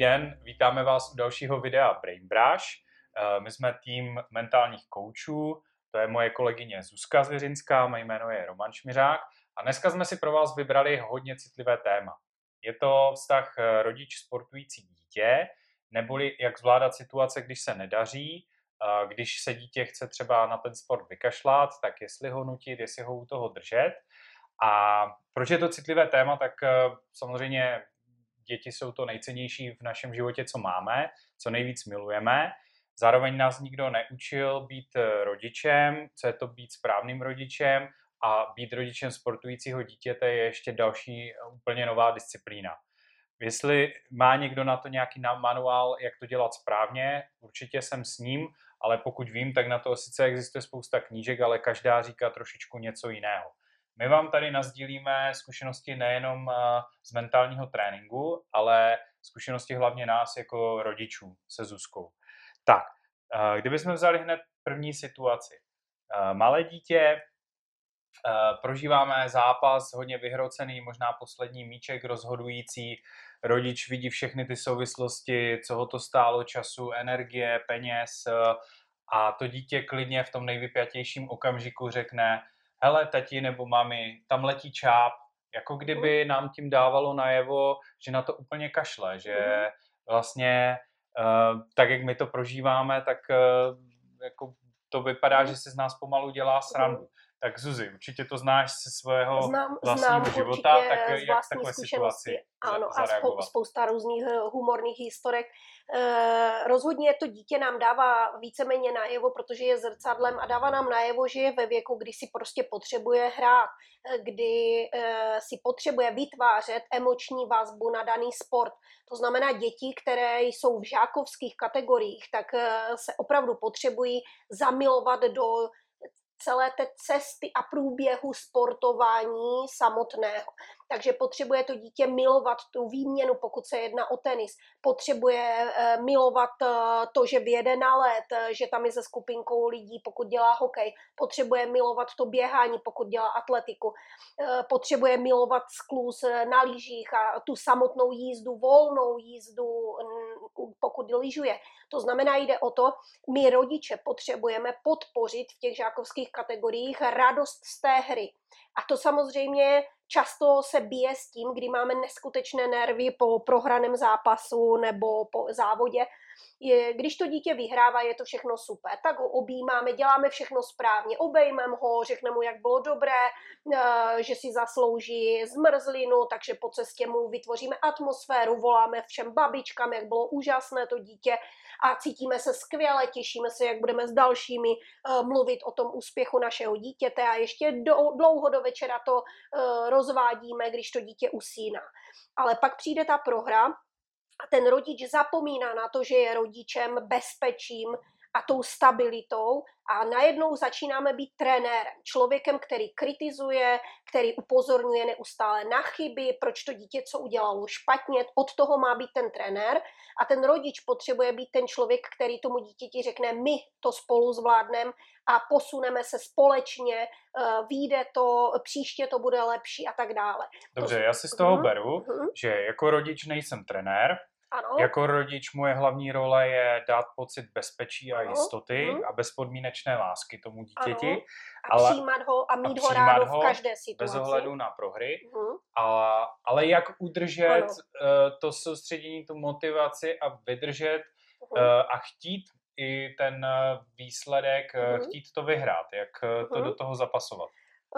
den, vítáme vás u dalšího videa Brain Brush. Eh, my jsme tým mentálních koučů, to je moje kolegyně Zuzka Zvěřinská, mé jméno je Roman Šmiřák a dneska jsme si pro vás vybrali hodně citlivé téma. Je to vztah eh, rodič sportující dítě, neboli jak zvládat situace, když se nedaří, když se dítě chce třeba na ten sport vykašlat, tak jestli ho nutit, jestli ho u toho držet. A proč je to citlivé téma, tak eh, samozřejmě děti jsou to nejcennější v našem životě, co máme, co nejvíc milujeme. Zároveň nás nikdo neučil být eh, rodičem, co je to být správným rodičem a být rodičem sportujícího dítěte je ještě další eh, úplně nová disciplína. Jestli má někdo na to nějaký manuál, jak to dělat správně, určitě jsem s ním, ale pokud vím, tak na to sice existuje spousta knížek, ale každá říká trošičku něco jiného. My vám tady nazdílíme zkušenosti nejenom eh, z mentálního tréninku, ale zkušenosti hlavně nás jako rodičů se Zuzkou. Tak, eh, kdybychom vzali hned první situaci. Eh, malé dítě, prožíváme zápas hodně vyhrocený, možná poslední míček rozhodující, rodič vidí všechny ty souvislosti, co ho to stálo času, energie, peněz a to dítě klidně v tom nejvypjatějším okamžiku řekne, hele, tati nebo mami, tam letí čáp, jako kdyby nám tím dávalo najevo, že na to úplně kašle, že mhm. vlastně uh, tak, jak my to prožíváme, tak uh, jako to vypadá, že se z nás pomalu dělá srandu. Tak Zuzi, určitě to znáš ze svého znám, vlastního znám života, tak jak takové situaci Ano, a spousta různých eh, humorných historek. E, rozhodně to dítě nám dává víceméně najevo, protože je zrcadlem a dává nám najevo, že je ve věku, kdy si prostě potřebuje hrát, eh, kdy e, si potřebuje vytvářet emoční vazbu na daný sport. To znamená děti, které jsou v žákovských kategoriích, tak e, se opravdu potřebují zamilovat do celé té cesty a průběhu sportování samotného. Takže potřebuje to dítě milovat tu výměnu, pokud se jedná o tenis. Potřebuje eh, milovat eh, to, že vyjede na let, eh, že tam je se skupinkou lidí, pokud dělá hokej. Potřebuje milovat to běhání, pokud dělá atletiku. Potřebuje milovat skluz na lyžích a tu samotnou jízdu, volnou jízdu, pokud lyžuje. To znamená, jde o to, my rodiče potřebujeme podpořit v těch žákovských kategoriích radost z té hry. A to samozřejmě často se bije s tím, kdy máme neskutečné nervy po prohraném zápasu nebo po závodě. Je, když to dítě vyhrává, je to všechno super. Tak ho objímáme, děláme všechno správně, obejmeme ho, řekneme mu, jak bylo dobré, eh, že si zaslouží zmrzlinu, takže po cestě mu vytvoříme atmosféru, voláme všem babičkám, jak bylo úžasné to dítě a cítíme se skvěle, těšíme se, jak budeme s dalšími uh, mluvit o tom úspěchu našeho dítěte a ještě do, dlouho do večera to uh, rozvádíme, když to dítě usíná. Ale pak přijde ta prohra a ten rodič zapomíná na to, že je rodičem bezpečím, a tou stabilitou a najednou začínáme být trenérem, člověkem, který kritizuje, který upozorňuje neustále na chyby, proč to dítě co udělalo špatně, od toho má být ten trenér a ten rodič potřebuje být ten člověk, který tomu dítěti řekne, my to spolu zvládneme a posuneme se společně, eh, vyjde to, příště to bude lepší a tak dále. Dobře, já si z toho uh-huh. beru, uh-huh. že jako rodič nejsem trenér, ano. Jako rodič moje hlavní role je dát pocit bezpečí a ano. jistoty ano. Mhm. a bezpodmínečné lásky tomu dítěti. Ano. A ale, přijímat ho a mít a ho rádo ho v každé situaci. Bez ohledu na prohry. Uh-huh. A, ale jak udržet uh, to soustředění, tu motivaci a vydržet uh, a chtít i ten výsledek, uh-huh. chtít to vyhrát, jak to do toho zapasovat.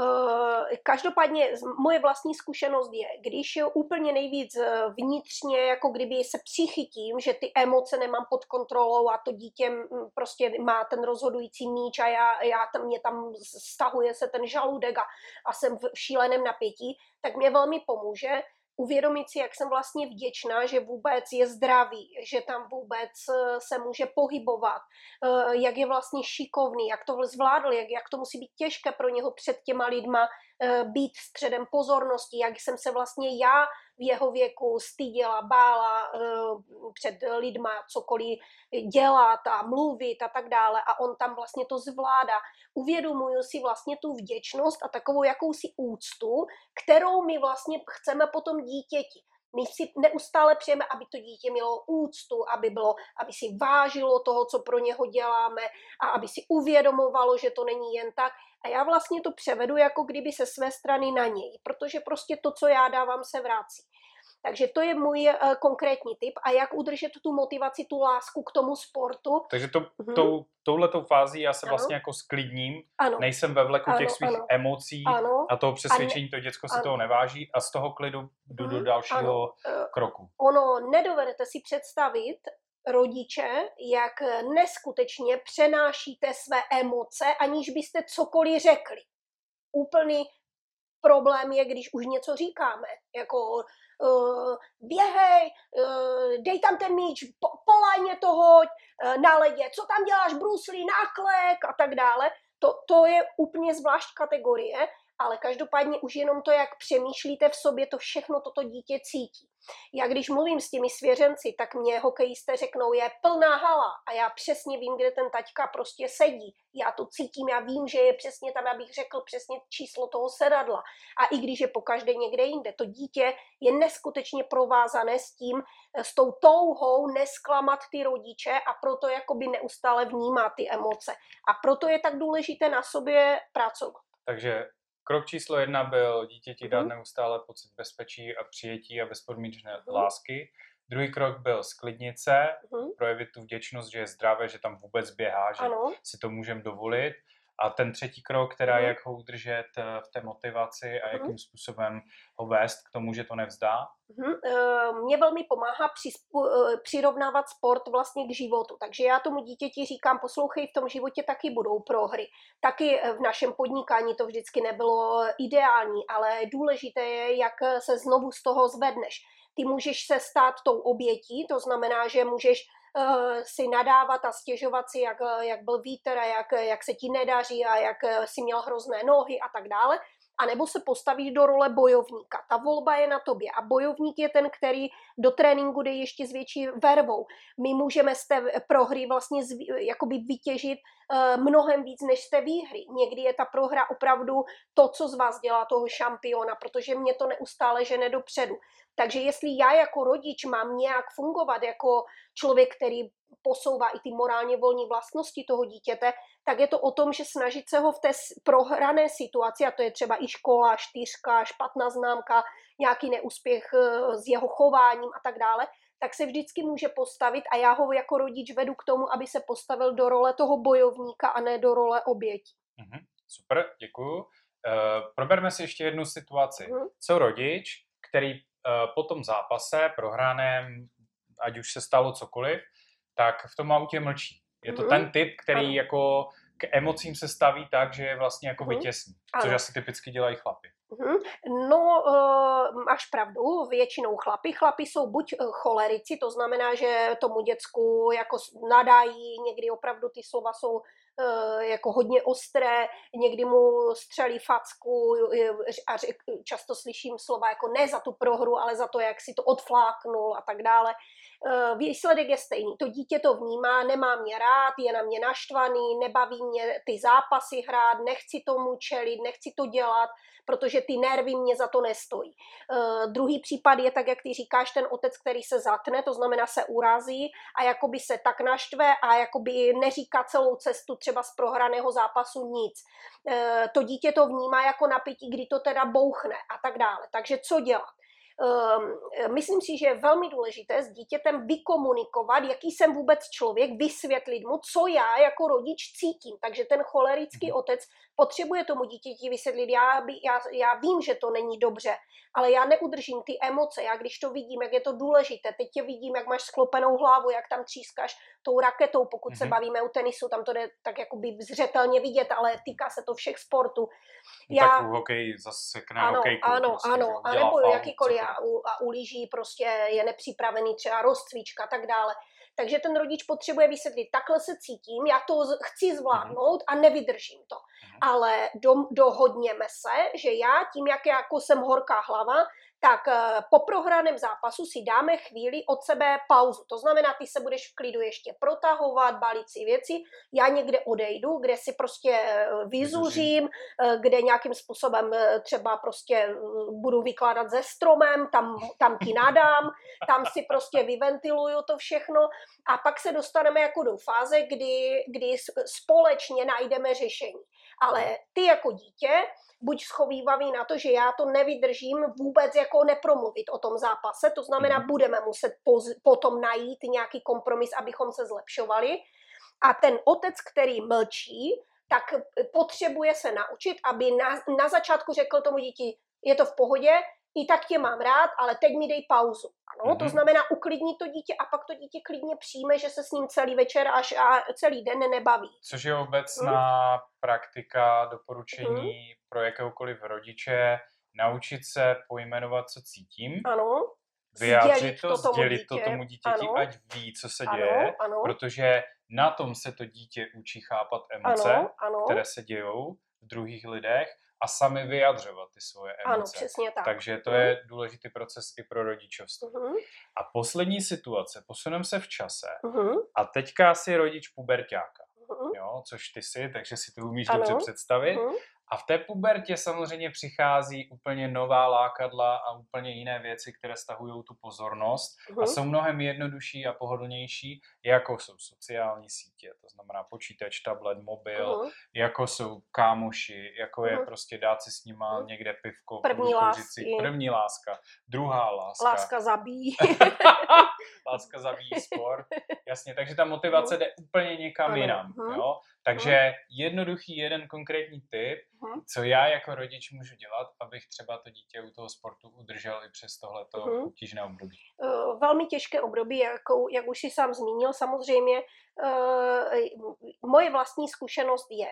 Eh, každopádně moje vlastní zkušenost je, když úplně nejvíc eh, vnitřně, jako kdyby se přichytím, že ty emoce nemám pod kontrolou a to dítě mm, prostě má ten rozhodující míč a já, já tam, mě tam stahuje se ten žaludek a, a jsem v šíleném napětí, tak mě velmi pomůže uvědomit si, jak jsem vlastně vděčná, že vůbec je zdravý, že tam vůbec eh, se může pohybovat, eh, jak je vlastně šikovný, jak to zvládl, jak, jak to musí být těžké pro něho před těma lidma být středem pozornosti, jak jsem se vlastně já v jeho věku styděla, bála eh, před lidma cokoliv dělat a mluvit a tak dále a on tam vlastně to zvládá. Uvědomuju si vlastně tu vděčnost a takovou jakousi úctu, kterou my vlastně chceme potom dítěti. My si neustále přejeme, aby to dítě mělo úctu, aby, bylo, aby si vážilo toho, co pro něho děláme a aby si uvědomovalo, že to není jen tak. A já vlastně to převedu jako kdyby se své strany na něj, protože prostě to, co já dávám, se vrací. Takže to je můj uh, konkrétní tip. A jak udržet tu motivaci, tu lásku k tomu sportu. Takže to, hmm. tou, touhletou fází já se ano. vlastně jako sklidním, ano. nejsem ve vleku ano, těch svých ano. emocí ano. a toho přesvědčení, to děcko si ano. toho neváží a z toho klidu jdu hmm. do dalšího ano. Eh, kroku. Ono, nedovedete si představit, rodiče, jak neskutečně přenášíte své emoce, aniž byste cokoliv řekli. Úplný problém je, když už něco říkáme, jako uh, běhej, uh, dej tam ten míč, po, polajně to hoď, uh, na ledě, co tam děláš, bruslí, náklek a tak dále. To, to je úplně zvlášť kategorie, ale každopádně už jenom to, jak přemýšlíte v sobě, to všechno toto dítě cítí. Já když mluvím s těmi svěřenci, tak mě hokejisté řeknou, je plná hala a já přesně vím, kde ten taťka prostě sedí. Já to cítím, já vím, že je přesně tam, abych řekl přesně číslo toho sedadla. A i když je pokaždé někde jinde, to dítě je neskutečně provázané s tím, s tou touhou nesklamat ty rodiče a proto jakoby neustále vnímá ty emoce. A proto je tak důležité na sobě pracovat. Takže Krok číslo jedna byl dítěti dát mm-hmm. neustále pocit bezpečí a přijetí a bezpodmínečné mm-hmm. lásky. Druhý krok byl sklidnit se, mm-hmm. projevit tu vděčnost, že je zdravé, že tam vůbec běhá, že ano. si to můžeme dovolit. A ten třetí krok, která mm. jak ho udržet eh, v té motivaci a mm. jakým způsobem ho vést k tomu, že to nevzdá? Mm. Mě velmi pomáhá eh, přirovnávat sport vlastně k životu. Takže já tomu dítěti říkám, poslouchej, v tom životě taky budou prohry. Taky v našem podnikání to vždycky nebylo ideální, ale důležité je, jak se znovu z toho zvedneš. Ty můžeš se stát tou obětí, to znamená, že můžeš Eh, si nadávat a stěžovat si, jak, jak byl vítr a jak, jak se ti nedaří a jak eh, si měl hrozné nohy a tak dále a nebo se postavíš do role bojovníka. Ta volba je na tobě a bojovník je ten, který do tréninku jde ještě s větší vervou. My můžeme z té prohry vlastně zví, jakoby vytěžit uh, mnohem víc než z té výhry. Někdy je ta prohra opravdu to, co z vás dělá toho šampiona, protože mě to neustále žene dopředu. Takže jestli já jako rodič mám nějak fungovat jako člověk, který posouvá i ty morálně volní vlastnosti toho dítěte, tak je to o tom, že snažit se ho v té prohrané situaci, a to je třeba i škola, čtyřka, špatná známka, nějaký neúspěch eh, s jeho chováním a tak dále, tak se vždycky může postavit a já ho jako rodič vedu k tomu, aby se postavil do role toho bojovníka a ne do role oběti. Mm-hmm. Super, děkuju. Uh, proberme si ještě jednu situaci. Mm-hmm. Co rodič, který uh, po tom zápase prohraném, ať už se stalo cokoliv, tak v tom autě mlčí. Je to mm-hmm. ten typ, který ano. jako k emocím se staví tak, že je vlastně jako mm-hmm. vytěsní, což ano. asi typicky dělají chlapy. Mm-hmm. No, uh, máš pravdu, většinou chlapy. Chlapy jsou buď eh, cholerici, to znamená, že tomu děcku jako nadají, někdy opravdu ty slova jsou uh, jako hodně ostré, někdy mu střelí facku a řek, často slyším slova jako ne za tu prohru, ale za to, jak si to odfláknul a tak dále. Eh, výsledek je stejný. To dítě to vnímá, nemá mě rád, je na mě naštvaný, nebaví mě ty zápasy hrát, nechci tomu čelit, nechci to dělat, protože ty nervy mě za to nestojí. Uh, druhý případ je tak, jak ty říkáš, ten otec, který se zatne, to znamená se urazí a jakoby se tak naštve a jakoby neříká celou cestu třeba z prohraného zápasu nic. Uh, to dítě to vnímá jako napětí, kdy to teda bouchne a tak dále. Takže co dělat? Ehm, myslím si, že je velmi důležité s dítětem vykomunikovat, jaký jsem vůbec člověk, vysvětlit mu, co já jako rodič cítím. Takže ten cholerický mhm. otec potřebuje tomu dítěti vysvětlit, já, by, já, já vím, že to není dobře, ale já neudržím ty emoce, já když to vidím, jak je to důležité, teď tě vidím, jak máš sklopenou hlavu, jak tam třískáš tou raketou, pokud mm-hmm. se mhm. bavíme o tenisu, tam to jde tak jakoby zřetelně vidět, ale týká se to všech sportů. No já, tak u hokej zase k ano, hokejku. Ano, prostě, ano, a nebo jakýkoliv a u, a u lyží prostě je nepřipravený třeba rozcvička a tak dále. Takže ten rodič potřebuje vysvětlit, takhle se cítím, já to chci zvládnout a nevydržím to. Ale do, dohodněme se, že já tím, jak jako jsem horká hlava, tak eh, po prohraném zápasu si dáme chvíli od sebe pauzu. To znamená, ty se budeš v klidu ještě protahovat, balit si věci, já někde odejdu, kde si prostě eh, vyzuřím, eh, kde nějakým způsobem třeba prostě budu vykládat ze stromem, tam, tam ti nadám, tam si prostě vyventiluju to všechno a pak se dostaneme jako do fáze, kdy, kdy společně najdeme řešení. Ale ty jako dítě buď schovývavý na to, že já to nevydržím vůbec jako nepromluvit o tom zápase, to znamená, mm. budeme muset poz, potom najít nějaký kompromis, abychom se zlepšovali. A ten otec, který mlčí, tak potřebuje se naučit, aby na, na začátku řekl tomu dítě, je to v pohodě, i tak tě mám rád, ale teď mi dej pauzu. Ano, mm-hmm. to mhm. znamená uklidnit to dítě a pak to dítě klidně přijme, že se s ním celý večer až a celý den nebaví. Což je obecná mm. praktika, doporučení mm. pro jakéhokoliv rodiče, naučit se pojmenovat, co cítím. Ano. Vyjádřit to, to sdělit dítě. to tomu dítěti, ano. ať ví, co se děje, ano, ano. protože na tom se to dítě učí chápat emoce, ano, ano. které se dějou v druhých lidech a sami vyjadřovat ty svoje emoce. Ano, přesně tak. Takže to je mhm. důležitý proces i pro rodičovství. Uh-huh. A poslední situace, posuneme se v čase uh-huh. a teďka si rodič puberťáka, uh-huh. jo, což ty si, takže si to umíš ano. dobře představit. Uh-huh. A v té pubertě samozřejmě přichází úplně nová lákadla a úplně jiné věci, které stahují tu pozornost uh-huh. a mhm. jsou mnohem jednodušší a pohodlnější, jako jsou sociální sítě, to znamená počítač, tablet, mobil, uh-huh. jako jsou kámoši, jako je uh-huh. prostě dát si s nima uh-huh. někde pivko, první lásky. První láska, druhá láska. Láska zabíjí. láska zabíjí spor. Jasně, takže ta motivace uh-huh. jde úplně někam uh-huh. jinam. Jo? Takže uh-huh. jednoduchý jeden konkrétní tip, uh-huh. co já jako rodič můžu dělat, abych třeba to dítě u toho sportu udržel i přes tohleto uh-huh. obtížné období. Uh, velmi těžké období, jako, jak už si sám zmínil, samozřejmě uh, moje vlastní zkušenost je,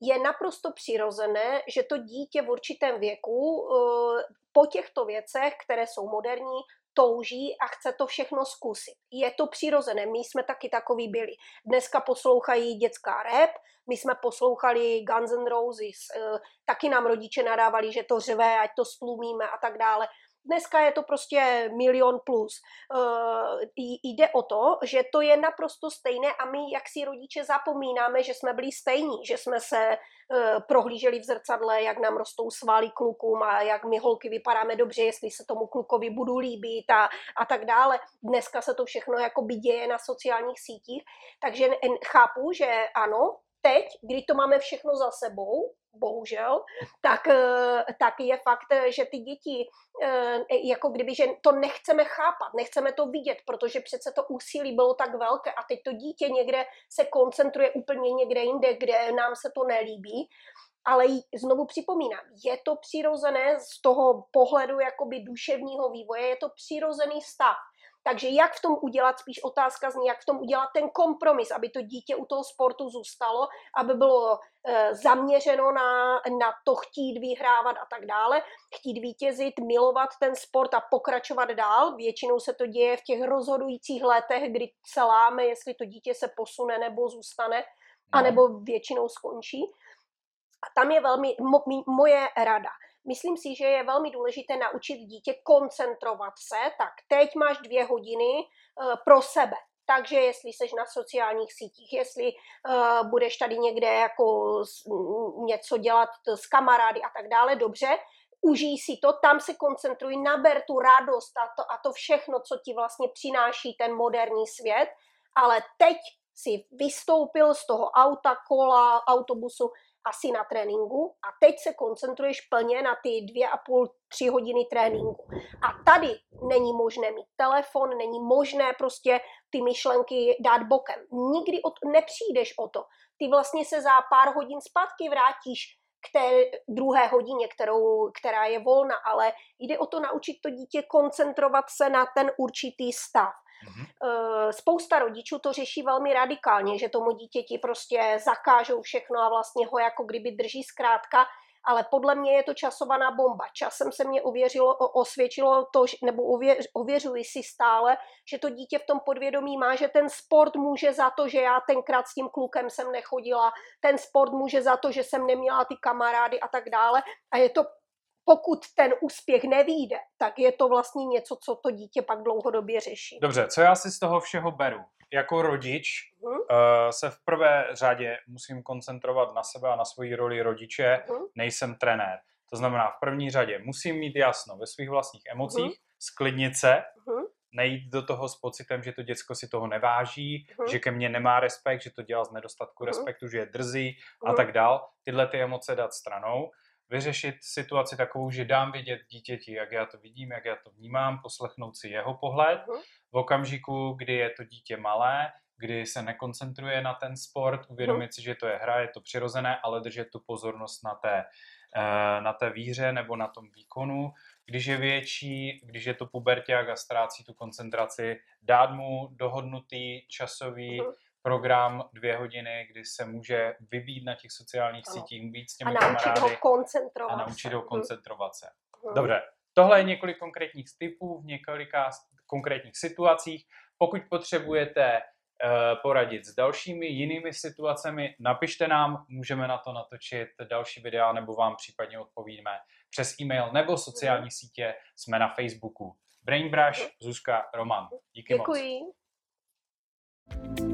je naprosto přirozené, že to dítě v určitém věku uh, po těchto věcech, které jsou moderní, touží a chce to všechno zkusit. Je to přirozené, my jsme taky takový byli. Dneska poslouchají dětská rap, my jsme poslouchali Guns N' Roses, eh, taky nám rodiče nadávali, že to řve, ať to stlumíme a tak dále. Dneska je to prostě milion plus. Uh, jde o to, že to je naprosto stejné a my, jak si rodiče, zapomínáme, že jsme byli stejní, že jsme se uh, prohlíželi v zrcadle, jak nám rostou svaly klukům a jak my holky vypadáme dobře, jestli se tomu klukovi budu líbit a, a tak dále. Dneska se to všechno jako by děje na sociálních sítích, takže chápu, že ano, teď, kdy to máme všechno za sebou, bohužel, tak, eh, tak je fakt, že ty děti, eh, jako kdyby, že to nechceme chápat, nechceme to vidět, protože přece to úsilí bylo tak velké a teď to dítě někde se koncentruje úplně někde jinde, kde nám se to nelíbí. Ale znovu připomínám, je to přirozené z toho pohledu jakoby duševního vývoje, je to přirozený stav. Takže jak v tom udělat, spíš otázka zní, jak v tom udělat ten kompromis, aby to dítě u toho sportu zůstalo, aby bylo e, zaměřeno na, na to chtít vyhrávat a tak dále, chtít vítězit, milovat ten sport a pokračovat dál. Většinou se to děje v těch rozhodujících letech, kdy se láme, jestli to dítě se posune nebo zůstane, no. anebo většinou skončí. A tam je velmi mo, moje rada Myslím si, že je velmi důležité naučit dítě koncentrovat se. Tak teď máš dvě hodiny uh, pro sebe. Takže jestli jsi na sociálních sítích, jestli uh, budeš tady někde jako něco dělat s kamarády a tak dále, dobře, užij si to, tam se koncentruj, naber tu radost a to, a to všechno, co ti vlastně přináší ten moderní svět, ale teď si vystoupil z toho auta, kola, autobusu, asi na tréninku a teď se koncentruješ plně na ty dvě a půl, tři hodiny tréninku. A tady není možné mít telefon, není možné prostě ty myšlenky dát bokem. Nikdy od, nepřijdeš o to. Ty vlastně se za pár hodin zpátky vrátíš k té druhé hodině, kterou, která je volna, ale jde o to naučit to dítě koncentrovat se na ten určitý stav. Mm-hmm. Spousta rodičů to řeší velmi radikálně, že tomu dítěti prostě zakážou všechno a vlastně ho jako kdyby drží zkrátka, ale podle mě je to časovaná bomba. Časem se mě uvěřilo, osvědčilo to, nebo uvěř, ověřuji si stále, že to dítě v tom podvědomí má, že ten sport může za to, že já tenkrát s tím klukem jsem nechodila, ten sport může za to, že jsem neměla ty kamarády a tak dále. A je to pokud ten úspěch nevíde, tak je to vlastně něco, co to dítě pak dlouhodobě řeší. Dobře, co já si z toho všeho beru? Jako rodič uh-huh. uh, se v prvé řadě musím koncentrovat na sebe a na svoji roli rodiče, uh-huh. nejsem trenér. To znamená, v první řadě musím mít jasno ve svých vlastních emocích, uh-huh. sklidnit se, uh-huh. nejít do toho s pocitem, že to děcko si toho neváží, uh-huh. že ke mně nemá respekt, že to dělá z nedostatku uh-huh. respektu, že je drzý uh-huh. a tak dál. Tyhle ty emoce dát stranou vyřešit situaci takovou, že dám vědět dítěti, jak já to vidím, jak já to vnímám, poslechnout si jeho pohled. Uh-huh. V okamžiku, kdy je to dítě malé, kdy se nekoncentruje na ten sport, uvědomit uh-huh. si, že to je hra, je to přirozené, ale držet tu pozornost na té, eh, na té výhře nebo na tom výkonu. Když je větší, když je to puberták a ztrácí tu koncentraci, dát mu dohodnutý časový uh-huh program dvě hodiny, kdy se může vybít na těch sociálních ano. sítích, být s těmi a naučit kamarády ho koncentrovat a naučit ho koncentrovat se. Hmm. Dobře, tohle je několik konkrétních typů v několika konkrétních situacích. Pokud potřebujete uh, poradit s dalšími jinými situacemi, napište nám, můžeme na to natočit další videa nebo vám případně odpovíme přes e-mail nebo sociální sítě, jsme na Facebooku. Brainbrush, Zuzka, Roman. Díky Děkuji. moc.